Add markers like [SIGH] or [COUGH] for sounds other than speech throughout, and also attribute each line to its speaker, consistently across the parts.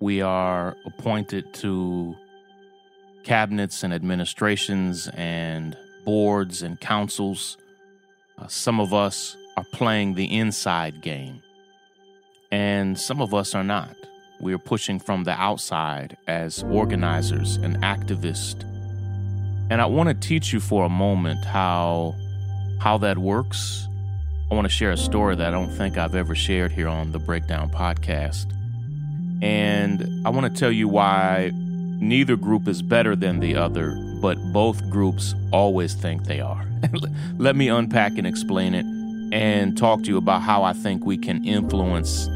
Speaker 1: we are appointed to cabinets and administrations and boards and councils. Uh, some of us are playing the inside game, and some of us are not. We are pushing from the outside as organizers and activists. And I want to teach you for a moment how how that works. I want to share a story that I don't think I've ever shared here on the Breakdown podcast. And I want to tell you why neither group is better than the other, but both groups always think they are. [LAUGHS] Let me unpack and explain it and talk to you about how I think we can influence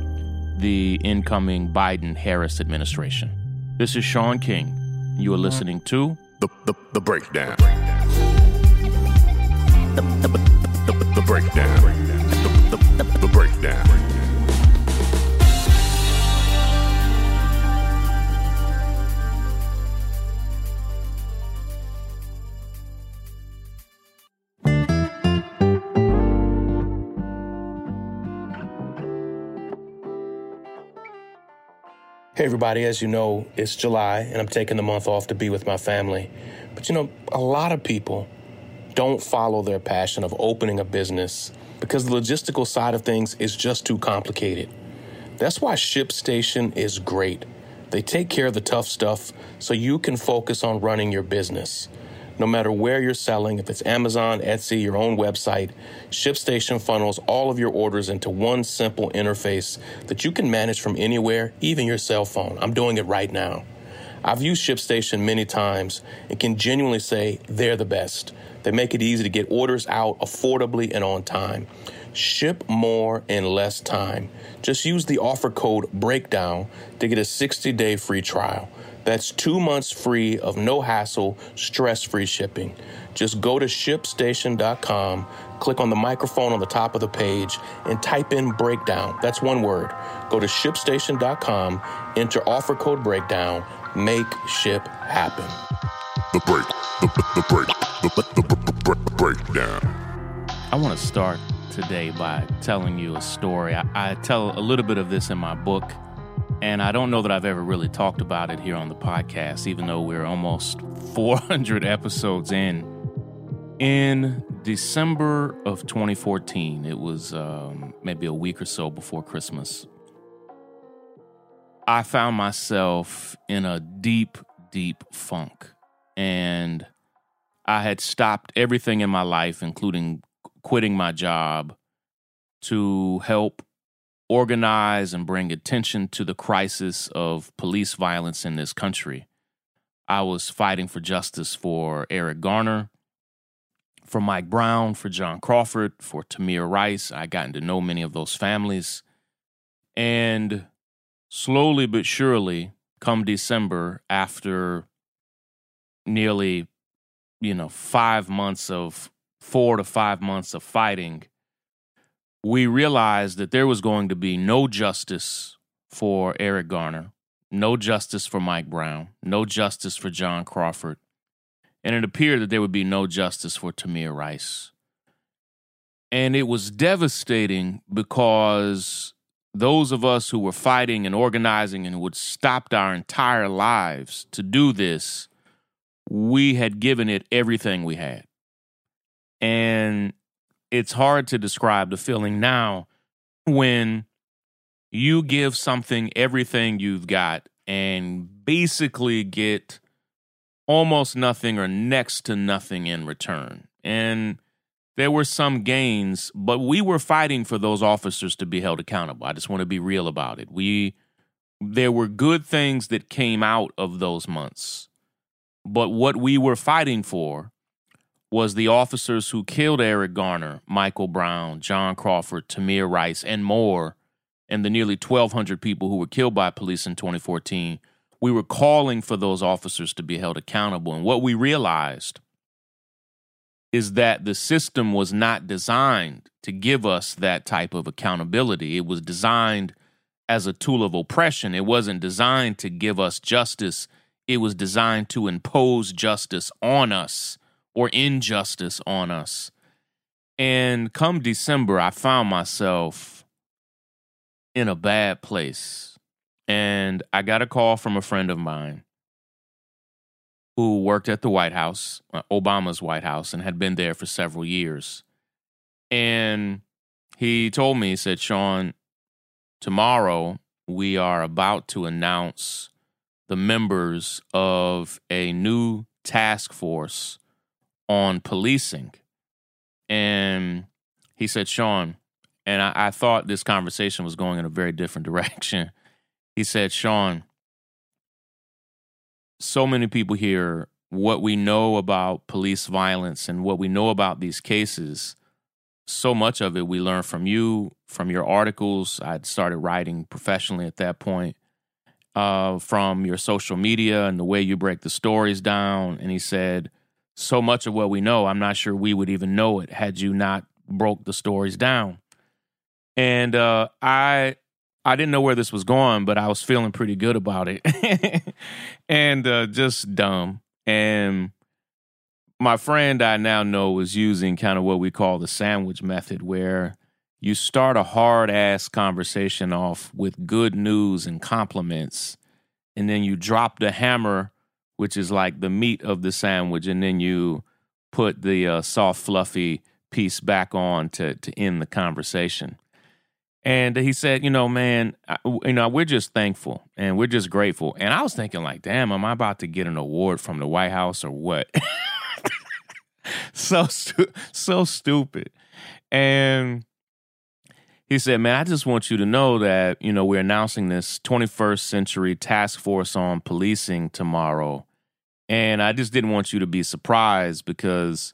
Speaker 1: the incoming Biden Harris administration. This is Shaun King. You are listening to
Speaker 2: The, the, the Breakdown. The, the, the, the Breakdown. The, the, the, the Breakdown.
Speaker 3: Hey, everybody, as you know, it's July and I'm taking the month off to be with my family. But you know, a lot of people don't follow their passion of opening a business because the logistical side of things is just too complicated. That's why ShipStation is great. They take care of the tough stuff so you can focus on running your business. No matter where you're selling, if it's Amazon, Etsy, your own website, ShipStation funnels all of your orders into one simple interface that you can manage from anywhere, even your cell phone. I'm doing it right now. I've used ShipStation many times and can genuinely say they're the best. They make it easy to get orders out affordably and on time. Ship more in less time. Just use the offer code BREAKDOWN to get a 60 day free trial. That's two months free of no hassle, stress free shipping. Just go to shipstation.com, click on the microphone on the top of the page, and type in breakdown. That's one word. Go to shipstation.com, enter offer code breakdown, make ship happen.
Speaker 2: The break, the, the break, the, the, the, the breakdown.
Speaker 1: I want to start today by telling you a story. I, I tell a little bit of this in my book. And I don't know that I've ever really talked about it here on the podcast, even though we're almost [LAUGHS] 400 episodes in. In December of 2014, it was um, maybe a week or so before Christmas, I found myself in a deep, deep funk. And I had stopped everything in my life, including quitting my job, to help organize and bring attention to the crisis of police violence in this country. I was fighting for justice for Eric Garner, for Mike Brown, for John Crawford, for Tamir Rice. I gotten to know many of those families. And slowly but surely, come December, after nearly, you know, five months of four to five months of fighting, we realized that there was going to be no justice for Eric Garner, no justice for Mike Brown, no justice for John Crawford, and it appeared that there would be no justice for Tamir Rice. And it was devastating because those of us who were fighting and organizing and would stopped our entire lives to do this, we had given it everything we had. And it's hard to describe the feeling now when you give something everything you've got and basically get almost nothing or next to nothing in return. And there were some gains, but we were fighting for those officers to be held accountable. I just want to be real about it. We there were good things that came out of those months. But what we were fighting for was the officers who killed Eric Garner, Michael Brown, John Crawford, Tamir Rice, and more, and the nearly 1,200 people who were killed by police in 2014. We were calling for those officers to be held accountable. And what we realized is that the system was not designed to give us that type of accountability. It was designed as a tool of oppression. It wasn't designed to give us justice. It was designed to impose justice on us or injustice on us. And come December, I found myself in a bad place. And I got a call from a friend of mine who worked at the White House, uh, Obama's White House, and had been there for several years. And he told me, he said, Shaun, tomorrow we are about to announce the members of a new task force on policing. And he said, Shaun, and I, I thought this conversation was going in a very different [LAUGHS] direction. He said, Shaun, so many people here what we know about police violence and what we know about these cases so much of it we learned from you from your articles i'd started writing professionally at that point uh, from your social media and the way you break the stories down and he said so much of what we know i'm not sure we would even know it had you not broke the stories down and uh, i I didn't know where this was going, but I was feeling pretty good about it. [LAUGHS] and uh, just dumb. And my friend I now know was using kind of what we call the sandwich method, where you start a hard ass conversation off with good news and compliments, and then you drop the hammer, which is like the meat of the sandwich, and then you put the uh, soft, fluffy piece back on to, to end the conversation. And he said, you know, man, you know, we're just thankful and we're just grateful. And I was thinking, like, damn, am I about to get an award from the White House or what? [LAUGHS] so stu- so stupid. And he said, man, I just want you to know that you know we're announcing this 21st century task force on policing tomorrow, and I just didn't want you to be surprised because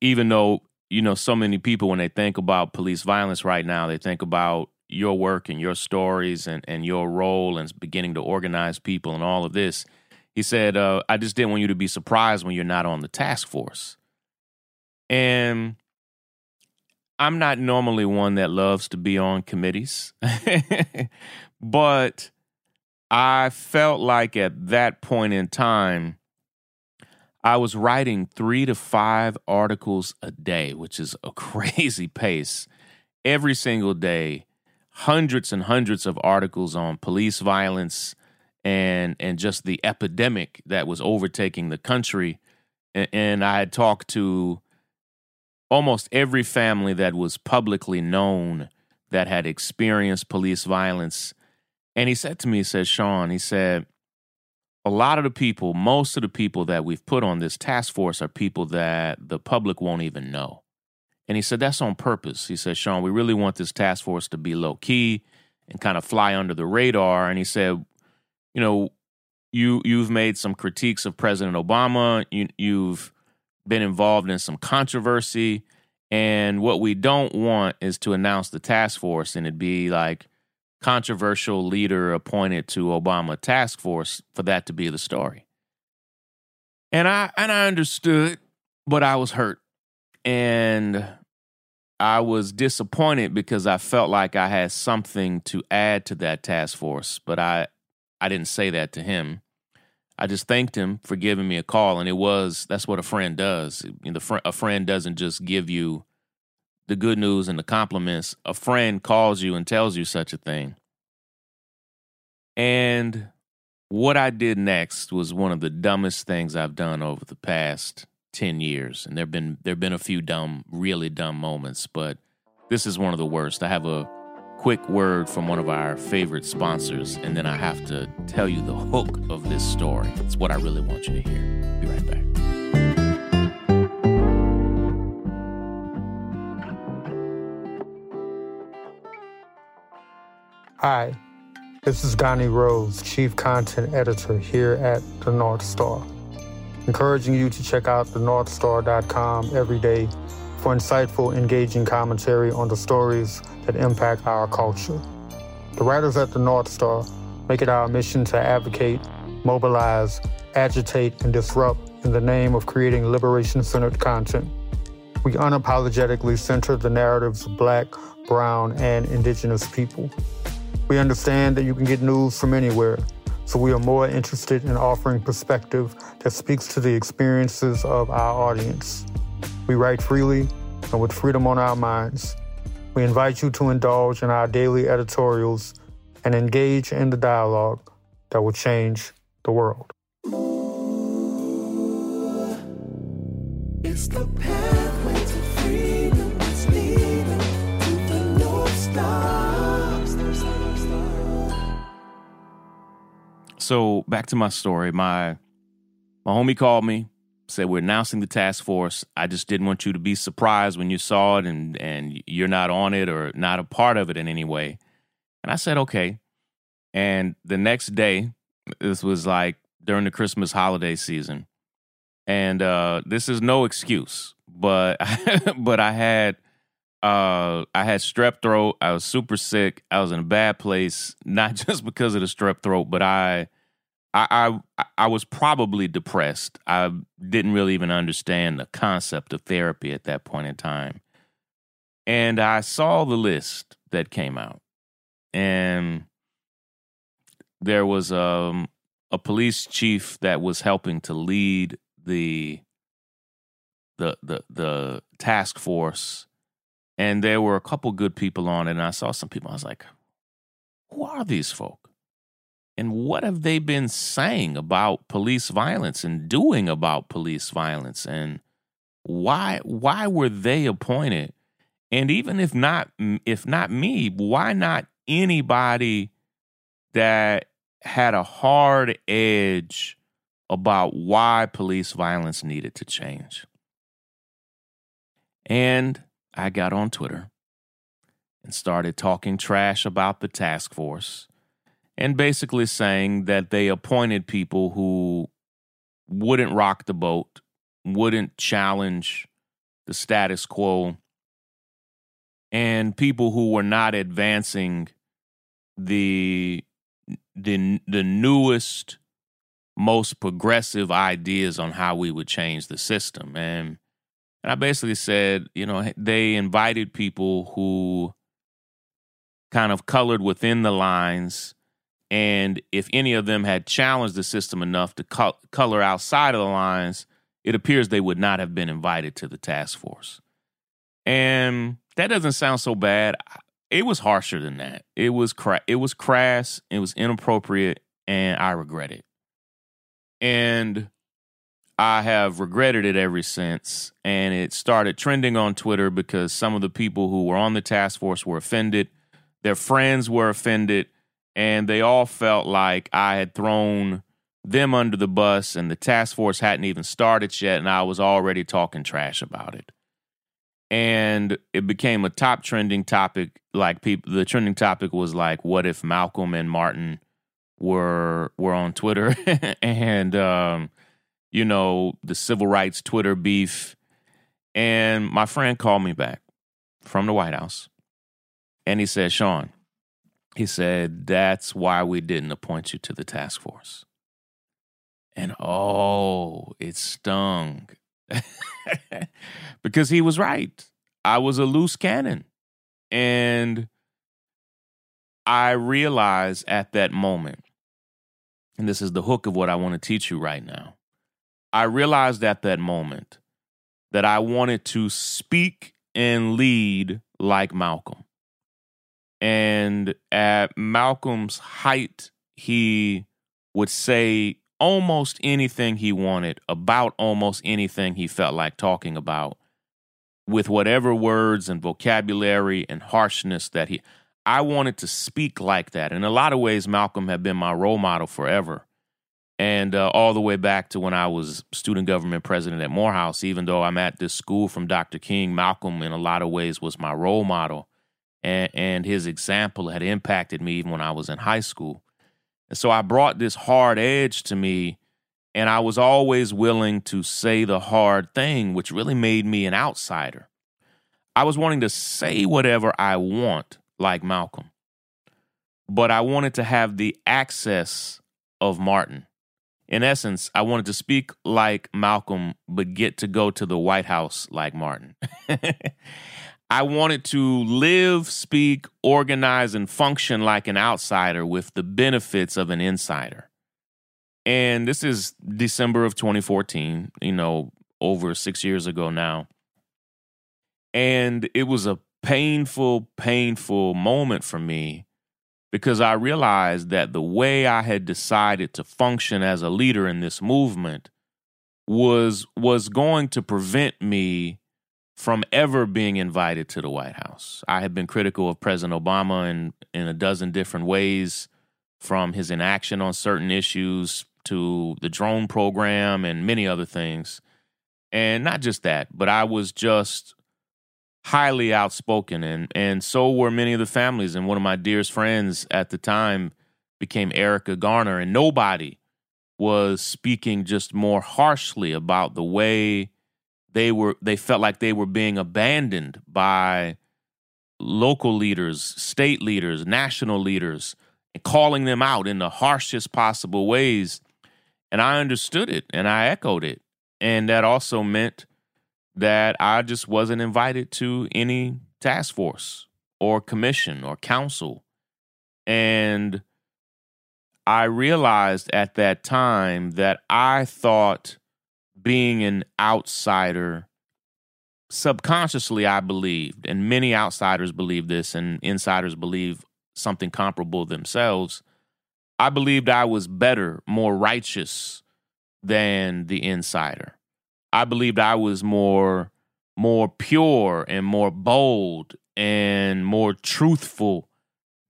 Speaker 1: even though you know, so many people when they think about police violence right now, they think about your work and your stories and, and your role and beginning to organize people and all of this. He said, uh, I just didn't want you to be surprised when you're not on the task force. And I'm not normally one that loves to be on committees, [LAUGHS] but I felt like at that point in time, I was writing three to five articles a day, which is a [LAUGHS] crazy pace. Every single day, hundreds and hundreds of articles on police violence and and just the epidemic that was overtaking the country. And, and I had talked to almost every family that was publicly known that had experienced police violence. And he said to me, he said, Shaun, he said, a lot of the people, most of the people that we've put on this task force are people that the public won't even know. And he said that's on purpose. He said, Shaun, we really want this task force to be low key and kind of fly under the radar. And he said, you know, you you've made some critiques of President Obama. You, you've been involved in some controversy. And what we don't want is to announce the task force and it be like, controversial leader appointed to Obama task force for that to be the story. And I and I understood, but I was hurt. And I was disappointed because I felt like I had something to add to that task force, but I I didn't say that to him. I just thanked him for giving me a call, and it was that's what a friend does. You know, a friend doesn't just give you the good news and the compliments, a friend calls you and tells you such a thing. And what I did next was one of the dumbest things I've done over the past 10 years. And there've been there've been a few dumb, really dumb moments, but this is one of the worst. I have a quick word from one of our favorite sponsors, and then I have to tell you the hook of this story. It's what I really want you to hear. Be right back.
Speaker 4: Hi, this is Donnie Rose, Chief Content Editor here at The North Star. Encouraging you to check out thenorthstar.com every day for insightful, engaging commentary on the stories that impact our culture. The writers at the North Star make it our mission to advocate, mobilize, agitate, and disrupt in the name of creating liberation centered content. We unapologetically center the narratives of Black, Brown, and Indigenous people. We understand that you can get news from anywhere, so we are more interested in offering perspective that speaks to the experiences of our audience. We write freely and with freedom on our minds. We invite you to indulge in our daily editorials and engage in the dialogue that will change the world.
Speaker 5: It's the
Speaker 1: So back to my story. My my homie called me, said we're announcing the task force. I just didn't want you to be surprised when you saw it and and you're not on it or not a part of it in any way. And I said okay. And the next day, this was like during the Christmas holiday season. And uh this is no excuse, but [LAUGHS] but I had uh I had strep throat. I was super sick. I was in a bad place, not [LAUGHS] just because of the strep throat, but I I, I I was probably depressed. I didn't really even understand the concept of therapy at that point in time. And I saw the list that came out. And there was um, a police chief that was helping to lead the the the the task force and there were a couple good people on it and I saw some people I was like who are these folk? And what have they been saying about police violence and doing about police violence? And why why were they appointed? And even if not if not me, why not anybody that had a hard edge about why police violence needed to change? And I got on Twitter and started talking trash about the task force and basically saying that they appointed people who wouldn't rock the boat, wouldn't challenge the status quo, and people who were not advancing the the the newest most progressive ideas on how we would change the system. And and I basically said, you know, they invited people who kind of colored within the lines and if any of them had challenged the system enough to co- color outside of the lines, it appears they would not have been invited to the task force. And that doesn't sound so bad. It was harsher than that. It was cra- it was crass, it was inappropriate, and I regret it. And I have regretted it ever since. And it started trending on Twitter because some of the people who were on the task force were offended. Their friends were offended and they all felt like I had thrown them under the bus and the task force hadn't even started yet and I was already talking trash about it. And it became a top trending topic like people the trending topic was like what if Malcolm and Martin were were on Twitter [LAUGHS] and um you know the civil rights Twitter beef and my friend called me back from the White House and he said, "Shaun, he said, That's why we didn't appoint you to the task force. And oh, it stung. [LAUGHS] because he was right. I was a loose cannon. And I realized at that moment, and this is the hook of what I want to teach you right now. I realized at that moment that I wanted to speak and lead like Malcolm. And at Malcolm's height, he would say almost anything he wanted about almost anything he felt like talking about with whatever words and vocabulary and harshness that he I wanted to speak like that. In a lot of ways, Malcolm had been my role model forever. And uh, all the way back to when I was student government president at Morehouse, even though I'm at this school from Dr. King, Malcolm, in a lot of ways, was my role model. And, and his example had impacted me even when I was in high school. And so I brought this hard edge to me, and I was always willing to say the hard thing, which really made me an outsider. I was wanting to say whatever I want, like Malcolm, but I wanted to have the access of Martin. In essence, I wanted to speak like Malcolm, but get to go to the White House like Martin. [LAUGHS] I wanted to live, speak, organize, and function like an outsider with the benefits of an insider. And this is December of 2014, you know, over six years ago now. And it was a painful, painful moment for me because I realized that the way I had decided to function as a leader in this movement was was going to prevent me from ever being invited to the White House. I had been critical of President Obama in, in a dozen different ways, from his inaction on certain issues to the drone program and many other things. And not just that, but I was just highly outspoken and and so were many of the families and one of my dearest friends at the time became Erica Garner and nobody was speaking just more harshly about the way they were they felt like they were being abandoned by local leaders, state leaders, national leaders and calling them out in the harshest possible ways and I understood it and I echoed it and that also meant that I just wasn't invited to any task force or commission or council. And I realized at that time that I thought being an outsider, subconsciously, I believed, and many outsiders believe this, and insiders believe something comparable themselves. I believed I was better, more righteous than the insider. I believed I was more more pure and more bold and more truthful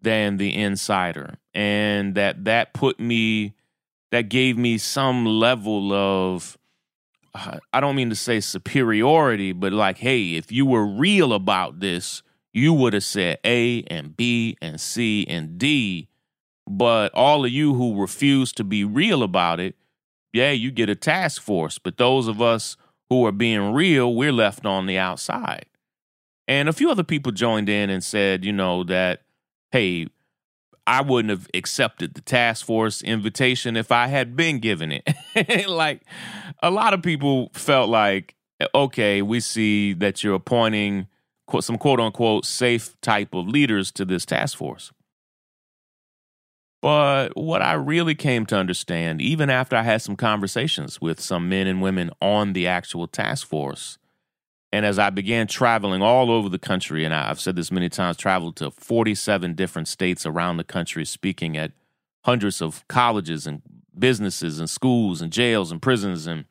Speaker 1: than the insider and that that put me that gave me some level of I don't mean to say superiority but like hey if you were real about this you would have said A and B and C and D but all of you who refuse to be real about it yeah, you get a task force, but those of us who are being real, we're left on the outside. And a few other people joined in and said, you know, that, hey, I wouldn't have accepted the task force invitation if I had been given it. [LAUGHS] like a lot of people felt like, okay, we see that you're appointing some quote unquote safe type of leaders to this task force. But what I really came to understand, even after I had some conversations with some men and women on the actual task force, and as I began traveling all over the country, and I've said this many times, traveled to 47 different states around the country, speaking at hundreds of colleges and businesses and schools and jails and prisons and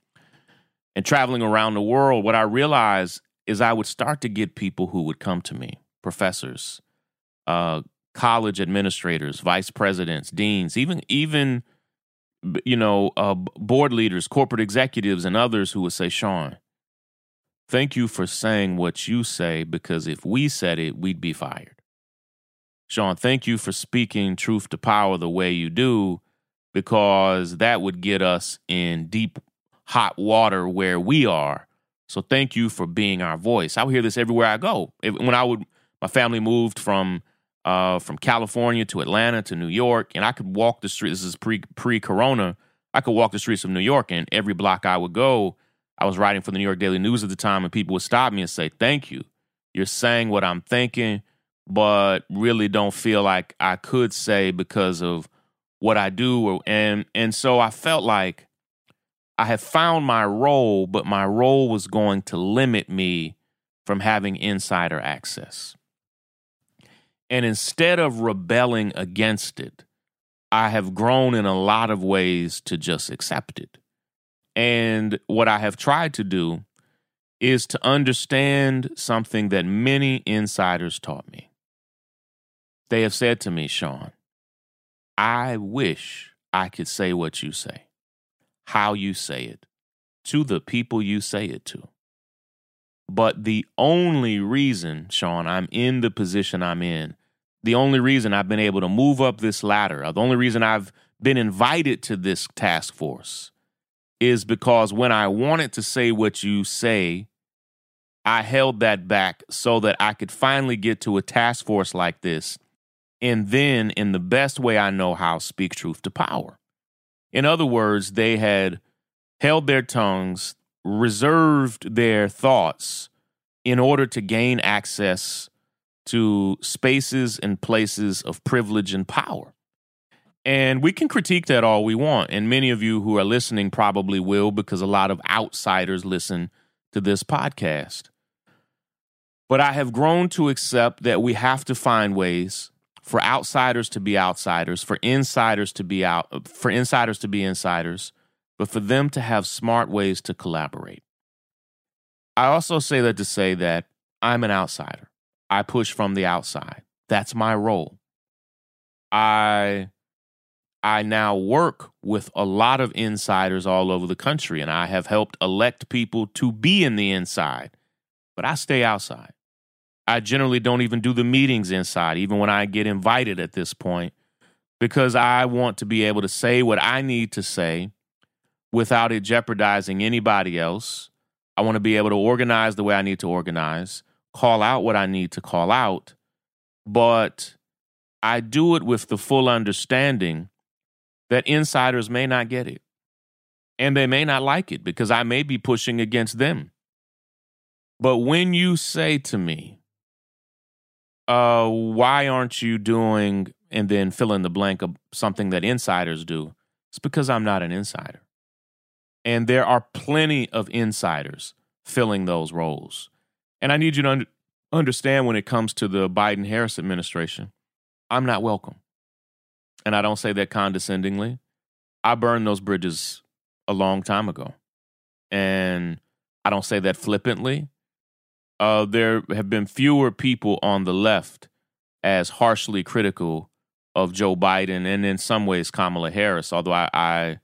Speaker 1: and traveling around the world, what I realized is I would start to get people who would come to me, professors, uh, college administrators, vice presidents, deans, even even you know uh, board leaders, corporate executives, and others who would say, "Shaun, thank you for saying what you say because if we said it, we'd be fired." Shaun, thank you for speaking truth to power the way you do because that would get us in deep hot water where we are. So thank you for being our voice. I hear this everywhere I go. When I would, my family moved from uh, from California to Atlanta to New York, and I could walk the street. This is pre pre Corona. I could walk the streets of New York, and every block I would go, I was writing for the New York Daily News at the time, and people would stop me and say, "Thank you, you're saying what I'm thinking, but really don't feel like I could say because of what I do." And and so I felt like I had found my role, but my role was going to limit me from having insider access. And instead of rebelling against it, I have grown in a lot of ways to just accept it. And what I have tried to do is to understand something that many insiders taught me. they have said to me, Shaun, I wish I could say what you say, how you say it, to the people you say it to. But the only reason, Shaun, I'm in the position I'm in, the only reason I've been able to move up this ladder, the only reason I've been invited to this task force is because when I wanted to say what you say, I held that back so that I could finally get to a task force like this and then, in the best way I know how, speak truth to power. In other words, they had held their tongues, reserved their thoughts in order to gain access to spaces and places of privilege and power. And we can critique that all we want. And many of you who are listening probably will because a lot of outsiders listen to this podcast. But I have grown to accept that we have to find ways for outsiders to be outsiders, for insiders to be out, for insiders to be insiders, but for them to have smart ways to collaborate. I also say that to say that I'm an outsider. I push from the outside. That's my role. I I now work with a lot of insiders all over the country and I have helped elect people to be in the inside, but I stay outside. I generally don't even do the meetings inside, even when I get invited at this point, because I want to be able to say what I need to say without it jeopardizing anybody else. I want to be able to organize the way I need to organize, call out what I need to call out, but I do it with the full understanding that insiders may not get it. And they may not like it because I may be pushing against them. But when you say to me, uh, why aren't you doing and then fill in the blank of something that insiders do? It's because I'm not an insider. And there are plenty of insiders filling those roles. And I need you to un- understand when it comes to the Biden Harris administration, I'm not welcome. And I don't say that condescendingly. I burned those bridges a long time ago. And I don't say that flippantly uh, there have been fewer people on the left as harshly critical of Joe Biden and in some ways Kamala Harris, although I, I,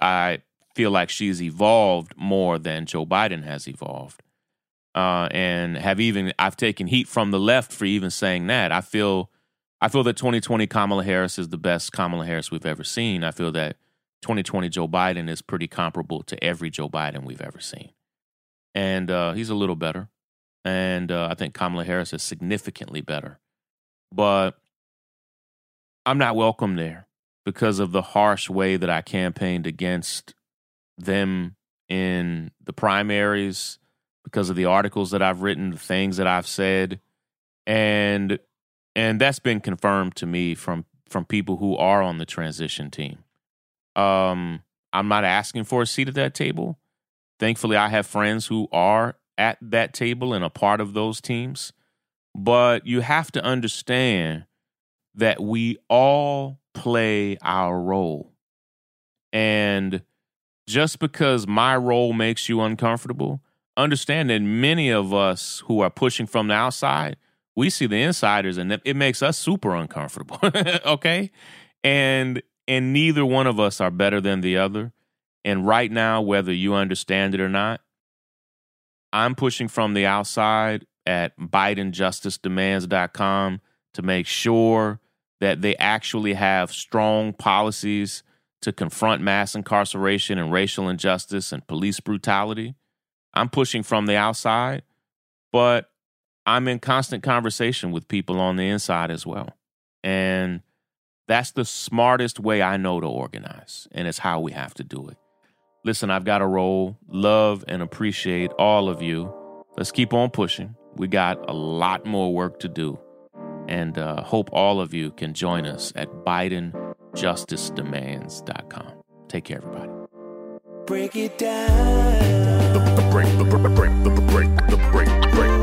Speaker 1: I feel like she's evolved more than Joe Biden has evolved. Uh, and have even I've taken heat from the left for even saying that. I feel I feel that 2020 Kamala Harris is the best Kamala Harris we've ever seen. I feel that 2020 Joe Biden is pretty comparable to every Joe Biden we've ever seen and uh, he's a little better. And uh, I think Kamala Harris is significantly better. But I'm not welcome there because of the harsh way that I campaigned against them in the primaries, because of the articles that I've written, the things that I've said, and and that's been confirmed to me from from people who are on the transition team. Um, I'm not asking for a seat at that table. Thankfully, I have friends who are at that table and a part of those teams. But you have to understand that we all play our role. And just because my role makes you uncomfortable, understand that many of us who are pushing from the outside, we see the insiders and it makes us super uncomfortable. [LAUGHS] okay? And and neither one of us are better than the other. And right now, whether you understand it or not, I'm pushing from the outside at BidenJusticeDemands.com to make sure that they actually have strong policies to confront mass incarceration and racial injustice and police brutality. I'm pushing from the outside, but I'm in constant conversation with people on the inside as well. And that's the smartest way I know to organize, and it's how we have to do it. Listen, I've got a role. Love and appreciate all of you. Let's keep on pushing. We got a lot more work to do. And uh, hope all of you can join us at BidenJusticeDemands.com. Take care, everybody.
Speaker 5: Break it down.
Speaker 2: The, the break, break, break, break, the breakdown.